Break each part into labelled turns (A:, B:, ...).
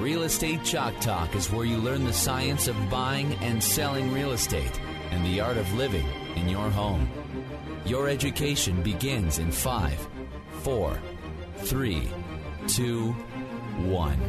A: Real Estate Chalk Talk is where you learn the science of buying and selling real estate and the art of living in your home. Your education begins in five, four, three, two, one.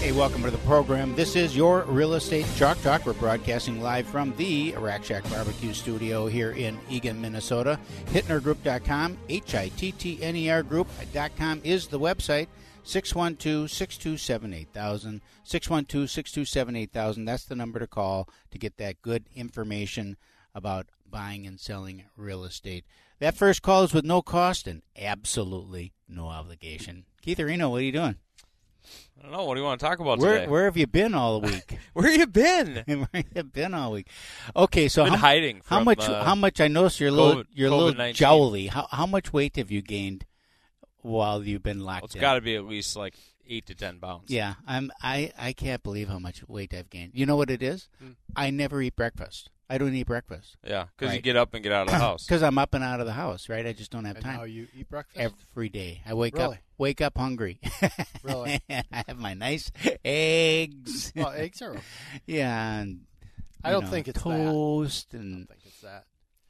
B: Hey, welcome to the program. This is your Real Estate Chalk Talk. We're broadcasting live from the Rack Shack Barbecue Studio here in Eagan, Minnesota. HittnerGroup.com, H I T T N E R Group.com is the website. 612 627 8000. 612 627 8000. That's the number to call to get that good information about buying and selling real estate. That first call is with no cost and absolutely no obligation. Keith Areno, what are you doing?
C: I don't know. What do you want to talk about
B: Where,
C: today?
B: where have you been all week?
C: Where have you been?
B: where you been all week? Okay, so
C: Been
B: how,
C: hiding
B: how much?
C: uh,
B: how much? I noticed you're a little, you're a little jowly. How how much weight have you gained while you've been locked
C: Well, it's
B: in?
C: got to be at least like eight to ten pounds.
B: Yeah, I'm. I I can't believe how much weight I've gained. You know what it is?
C: Hmm.
B: I never eat breakfast. I don't eat breakfast
C: yeah, because you get up and get out of the house.
B: because I'm up and out of the house. Right? I just don't have
D: And
B: time.
D: now you eat breakfast?
B: Every day, I wake up wake up hungry.
D: Really?
B: and I have my nice eggs.
D: well, eggs are.
B: yeah, and
D: I don't
B: know,
D: think it's that.
B: toast
D: I
B: and
D: don't think it's that.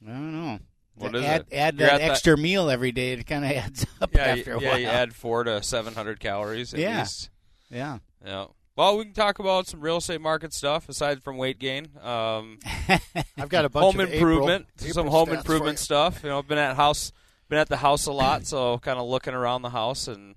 B: I don't know.
C: What
B: To add,
C: it?
B: Add
C: You're
B: that
C: at that-
B: extra meal every day. It kind of adds up
C: yeah,
B: after a
C: yeah,
B: while.
C: you add four to seven hundred calories at
B: Yeah.
C: least.
B: yeah.
C: Yeah. Well, we can talk about some real estate market stuff aside from weight gain. Um,
D: I've got a bunch of
C: home
D: of
C: improvement,
D: April,
C: some
D: April
C: home improvement
D: for
C: stuff. You know, I've been at house, been at the house a lot, so kind of looking around the house and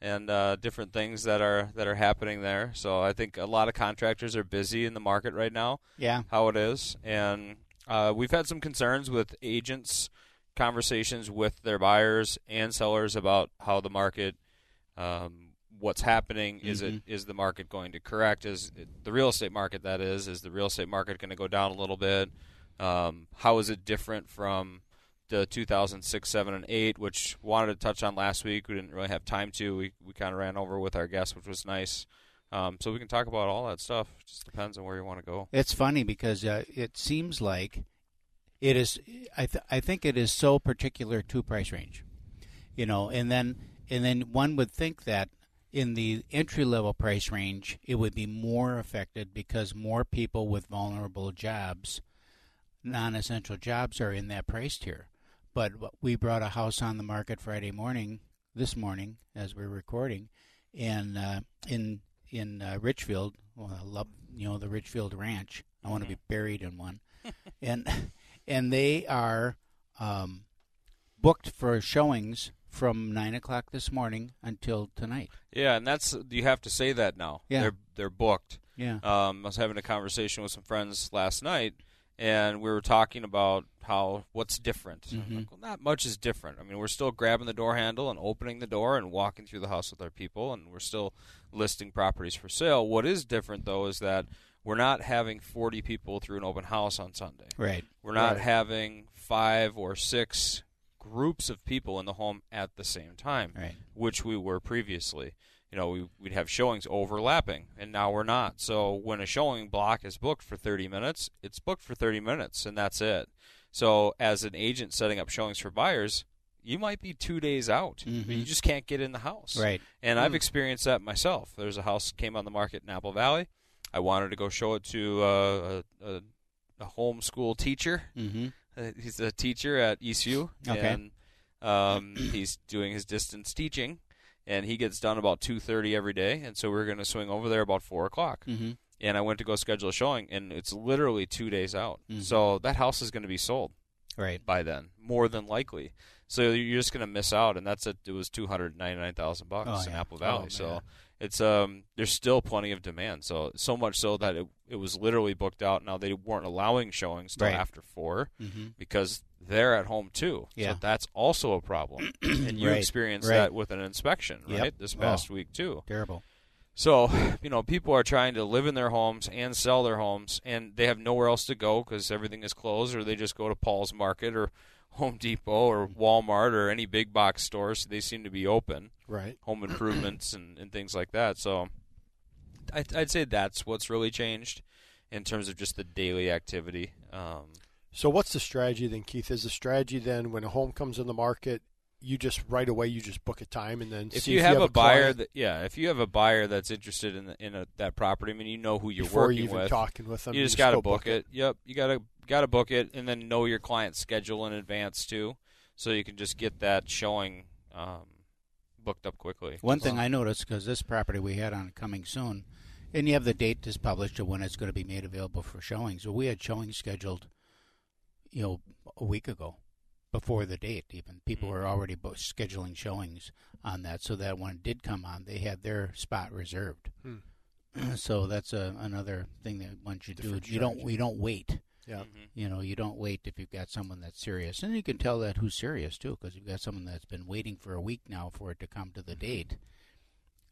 C: and uh, different things that are that are happening there. So I think a lot of contractors are busy in the market right now.
B: Yeah.
C: how it is, and uh, we've had some concerns with agents, conversations with their buyers and sellers about how the market. Um, What's happening? Is it is the market going to correct? Is it, the real estate market that is? Is the real estate market going to go down a little bit? Um, how is it different from the 2006, 7, and 8, which wanted to touch on last week? We didn't really have time to. We we kind of ran over with our guests, which was nice. Um, so we can talk about all that stuff. It just depends on where you want to go.
B: It's funny because uh, it seems like it is. I th- I think it is so particular to price range, you know, and then and then one would think that in the entry level price range it would be more affected because more people with vulnerable jobs, non-essential jobs, are in that price tier. But we brought a house on the market Friday morning, this morning as we're recording, and uh, in in uh, Richfield. Well, I love you know the Richfield Ranch. I want to be buried in one, and and they are um, booked for showings from nine o'clock this morning until tonight.
C: Yeah, and that's you have to say that now.
B: Yeah.
C: they're they're booked.
B: Yeah.
C: Um, I was having a conversation with some friends last night, and we were talking about how what's different. I'm
B: Mhm.
C: like, well, not much is different. I mean, we're still grabbing the door handle and opening the door and walking through the house with our people, and we're still listing properties for sale. What is different though is that we're not having 40 people through an open house on Sunday.
B: Right.
C: We're not
D: Right.
C: having five or six groups of people in the home at the same time,
B: Right.
C: which we were previously. You know, we, we'd have showings overlapping, and now we're not. So when a showing block is booked for 30 minutes, it's booked for 30 minutes, and that's it. So as an agent setting up showings for buyers, you might be two days out.
B: Mhm.
C: You just can't get in the house.
B: Right.
C: And I've experienced that myself. There's a house came on the market in Apple Valley. I wanted to go show it to uh, a, a, a homeschool teacher.
B: Mm-hmm.
C: Uh, he's a teacher at ECU,
B: Okay.
C: and um, he's doing his distance teaching, and he gets done about two thirty every day. And so we're going to swing over there about four o'clock.
B: Mm-hmm.
C: and I went to go schedule a showing, and it's literally two days out.
B: Mhm.
C: So that house is going to be sold
B: Right.
C: by then, more than likely. So you're just going to miss out, and that's it. It was two hundred ninety nine thousand bucks
B: Oh,
C: in
B: yeah.
C: Apple
D: Oh,
C: Valley.
D: man.
C: so it's um, there's still plenty of demand. So so much so that it it was literally booked out. Now they weren't allowing showings till
B: Right.
C: after four
B: Mm-hmm.
C: because they're at home too.
B: Yeah.
C: So that's also a problem, and you
B: Right,
C: experienced
B: right.
C: that with an inspection,
B: Yep.
C: right? This
B: Oh.
C: past week too.
B: Terrible.
C: So, you know, people are trying to live in their homes and sell their homes, and they have nowhere else to go because everything is closed, or they just go to Paul's Market or Home Depot or Walmart or any big box stores. They seem to be open,
D: Right.
C: home improvements and, and things like that. So, I'd, I'd say that's what's really changed in terms of just the daily activity. Um,
D: So what's the strategy then, Keith? Is the strategy then when a home comes in the market, you just right away you just book a time and then
C: if
D: see
C: you
D: if
C: have,
D: you have
C: a buyer
D: client
C: that yeah, if you have a buyer that's interested in the, in a, that property, I mean, you know who you're
D: before
C: working
D: you even
C: with.
D: talking with them,
C: you just got to
D: go
C: book it. Yep, you got to got to book it, and then know your client's schedule in advance too, so you can just get that showing um, booked up quickly.
B: One thing I noticed because this property we had on coming soon, and you have the date that's published of when it's going to be made available for showings. Well, we had showings scheduled, you know, a week ago, before the date. Even people mm-hmm. were already bo- scheduling showings on that, so that when it did come on, they had their spot reserved. Hmm. so that's a, another thing that one should do.
D: Different
B: You don't we don't wait.
D: Yeah.
C: Mhm.
B: You know, you don't wait if you've got someone that's serious, and you can tell that who's serious too, because you've got someone that's been waiting for a week now for it to come to the date.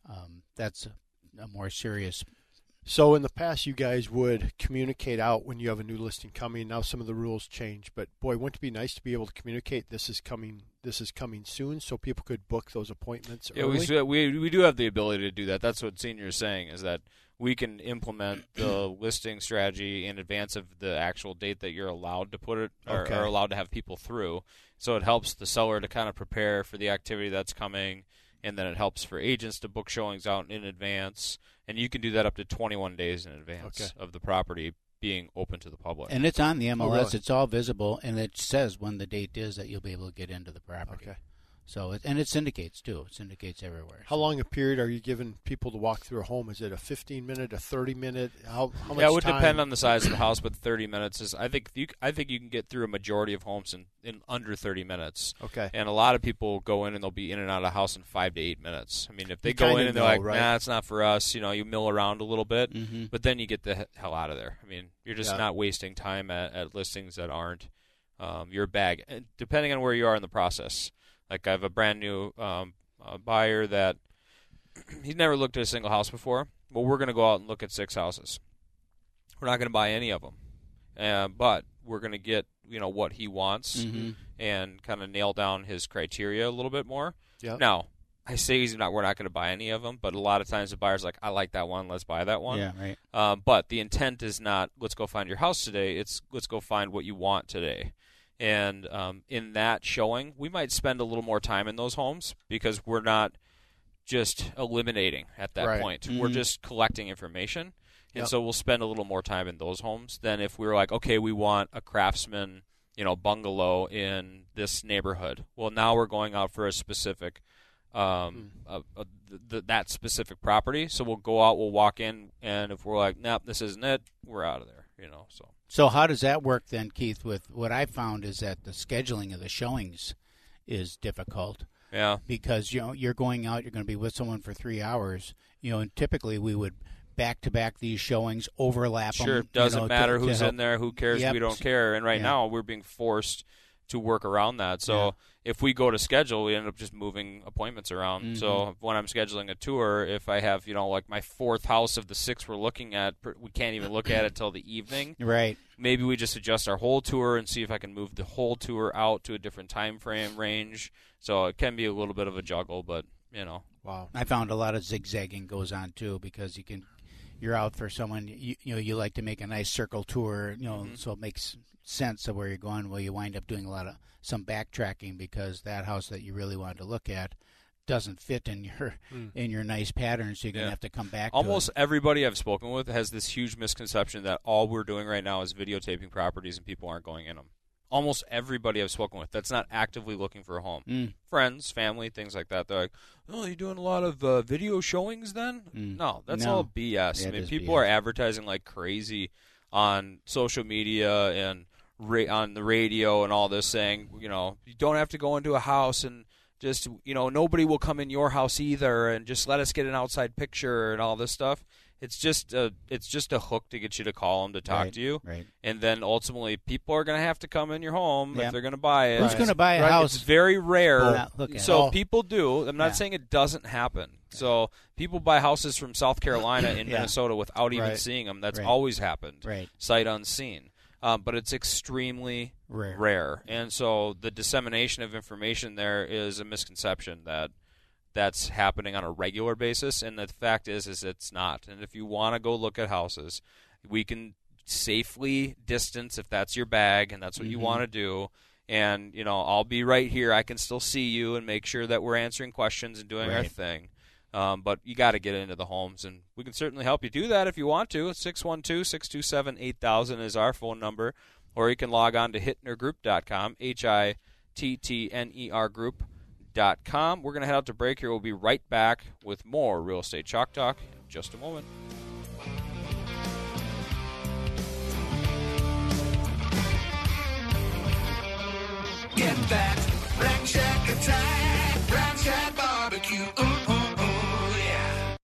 B: Um, that's a, a more serious.
D: So in the past, you guys would communicate out when you have a new listing coming. Now some of the rules change, but boy, wouldn't it be nice to be able to communicate this is coming, this is coming soon, so people could book those appointments
C: Yeah,
D: early.
C: we, we we do have the ability to do that. That's what senior is saying is that we can implement the listing strategy in advance of the actual date that you're allowed to put it or,
D: Okay.
C: or allowed to have people through. So it helps the seller to kind of prepare for the activity that's coming, and then it helps for agents to book showings out in advance. And you can do that up to 21 days in advance
D: Okay.
C: of the property being open to the public.
B: And it's on the MLS.
D: really?
B: It's all visible, and it says when the date is that you'll be able to get into the property.
D: Okay.
B: So it, and it syndicates too. It syndicates everywhere.
D: How long a period are you giving people to walk through a home? Is it a 15 minute, a 30 minute? How, how much
C: yeah, it would
D: time?
C: depend on the size of the house, but 30 minutes is. I think you. I think you can get through a majority of homes in, in under 30 minutes.
D: Okay.
C: And a lot of people go in and they'll be in and out of the house in five to eight minutes. I mean, if they
D: You
C: go in and they're
D: know,
C: like,
D: right?
C: "Nah, it's not for us," you know, you mill around a little bit,
B: Mhm.
C: but then you get the hell out of there. I mean, you're just
D: Yeah.
C: not wasting time at, at listings that aren't um, your bag. And depending on where you are in the process, like I have a brand new um, uh, buyer that he's never looked at a single house before. Well, we're going to go out and look at six houses. We're not going to buy any of them, uh, but we're going to get you know what he wants
B: Mhm.
C: and kind of nail down his criteria a little bit more.
D: Yeah.
C: Now, I say he's not. We're not going to buy any of them, but a lot of times the buyer's like, "I like that one. Let's buy that one."
B: Yeah, right.
C: Um, but the intent is not let's go find your house today. It's let's go find what you want today. And um, in that showing, we might spend a little more time in those homes because we're not just eliminating at that
D: Right.
C: point. We're
B: Mhm.
C: just collecting information. And
D: Yep.
C: so we'll spend a little more time in those homes than if we were like, okay, we want a craftsman, you know, bungalow in this neighborhood. Well, now we're going out for a specific, um, a, a, th- th- that specific property. So we'll go out, we'll walk in, and if we're like, nope, this isn't it, we're out of there. You know, so
B: So how does that work then, Keith? With what I found is that the scheduling of the showings is difficult
C: yeah,
B: because you know you're going out, you're going to be with someone for three hours. You know, and typically we would back to back these showings, overlap.
C: sure,
B: you
C: doesn't
B: know,
C: matter
B: to
C: who's
B: help-
C: in there, who cares,
B: Yep.
C: we don't care. And right
B: Yeah.
C: now we're being forced to work around that. So
B: Yeah.
C: if we go to schedule, we end up just moving appointments around.
B: Mm-hmm.
C: So when I'm scheduling a tour, if I have, you know, like my fourth house of the six we're looking at, we can't even look at it till the evening.
B: Right.
C: Maybe we just adjust our whole tour and see if I can move the whole tour out to a different time frame range. So it can be a little bit of a juggle, but you know,
D: Wow.
B: I found a lot of zigzagging goes on too because you can you're out for someone you, you know you like to make a nice circle tour you know
C: Mm-hmm.
B: so it makes sense of where you're going well you wind up doing a lot of some backtracking because that house that you really wanted to look at doesn't fit in your in your nice pattern so you're gonna have to come back
C: Almost everybody I've spoken with has this huge misconception that all we're doing right now is videotaping properties and people aren't going in them. almost everybody I've spoken with that's not actively looking for a home.
B: Mm.
C: Friends, family, things like that. They're like, "Oh, you're doing a lot of uh, video showings then?"
B: Mm.
C: No, that's
B: No.
C: all BS.
B: Yeah,
C: I mean, people
B: BS.
C: are advertising like crazy on social media and ra- on the radio and all this, saying, you know, you don't have to go into a house and just, you know, nobody will come in your house either, and just let us get an outside picture and all this stuff. It's just a, it's just a hook to get you to call them to talk
B: Right,
C: to you,
B: right.
C: and then ultimately people are going to have to come in your home
B: Yeah.
C: if they're going to buy it.
B: Who's going to buy a
C: Right,
B: house?
C: It's very rare.
B: Well, now, look at
C: so people do. I'm not
B: Yeah.
C: saying it doesn't happen. So people buy houses from South Carolina in
B: Yeah.
C: Minnesota without even
D: Right.
C: seeing them. That's
B: Right.
C: always happened.
B: Right.
C: Sight unseen. Um, but it's extremely
B: Rare.
C: And so the dissemination of information there is a misconception that that's happening on a regular basis and the fact is is it's not. And if you want to go look at houses, we can safely distance if that's your bag and that's what you
B: Mhm.
C: want to do and you know I'll be right here. I can still see you and make sure that we're answering questions and doing our thing. Um, but you got to get into the homes, and we can certainly help you do that if you want to. 612 627 8000 is our phone number, or you can log on to hittnergroup.com, H I T T N E R group.com. We're going to head out to break here. We'll be right back with more Real Estate Chalk Talk in just a moment.
E: Get that Rack Shack attack, Rack Shack barbecue. Ooh.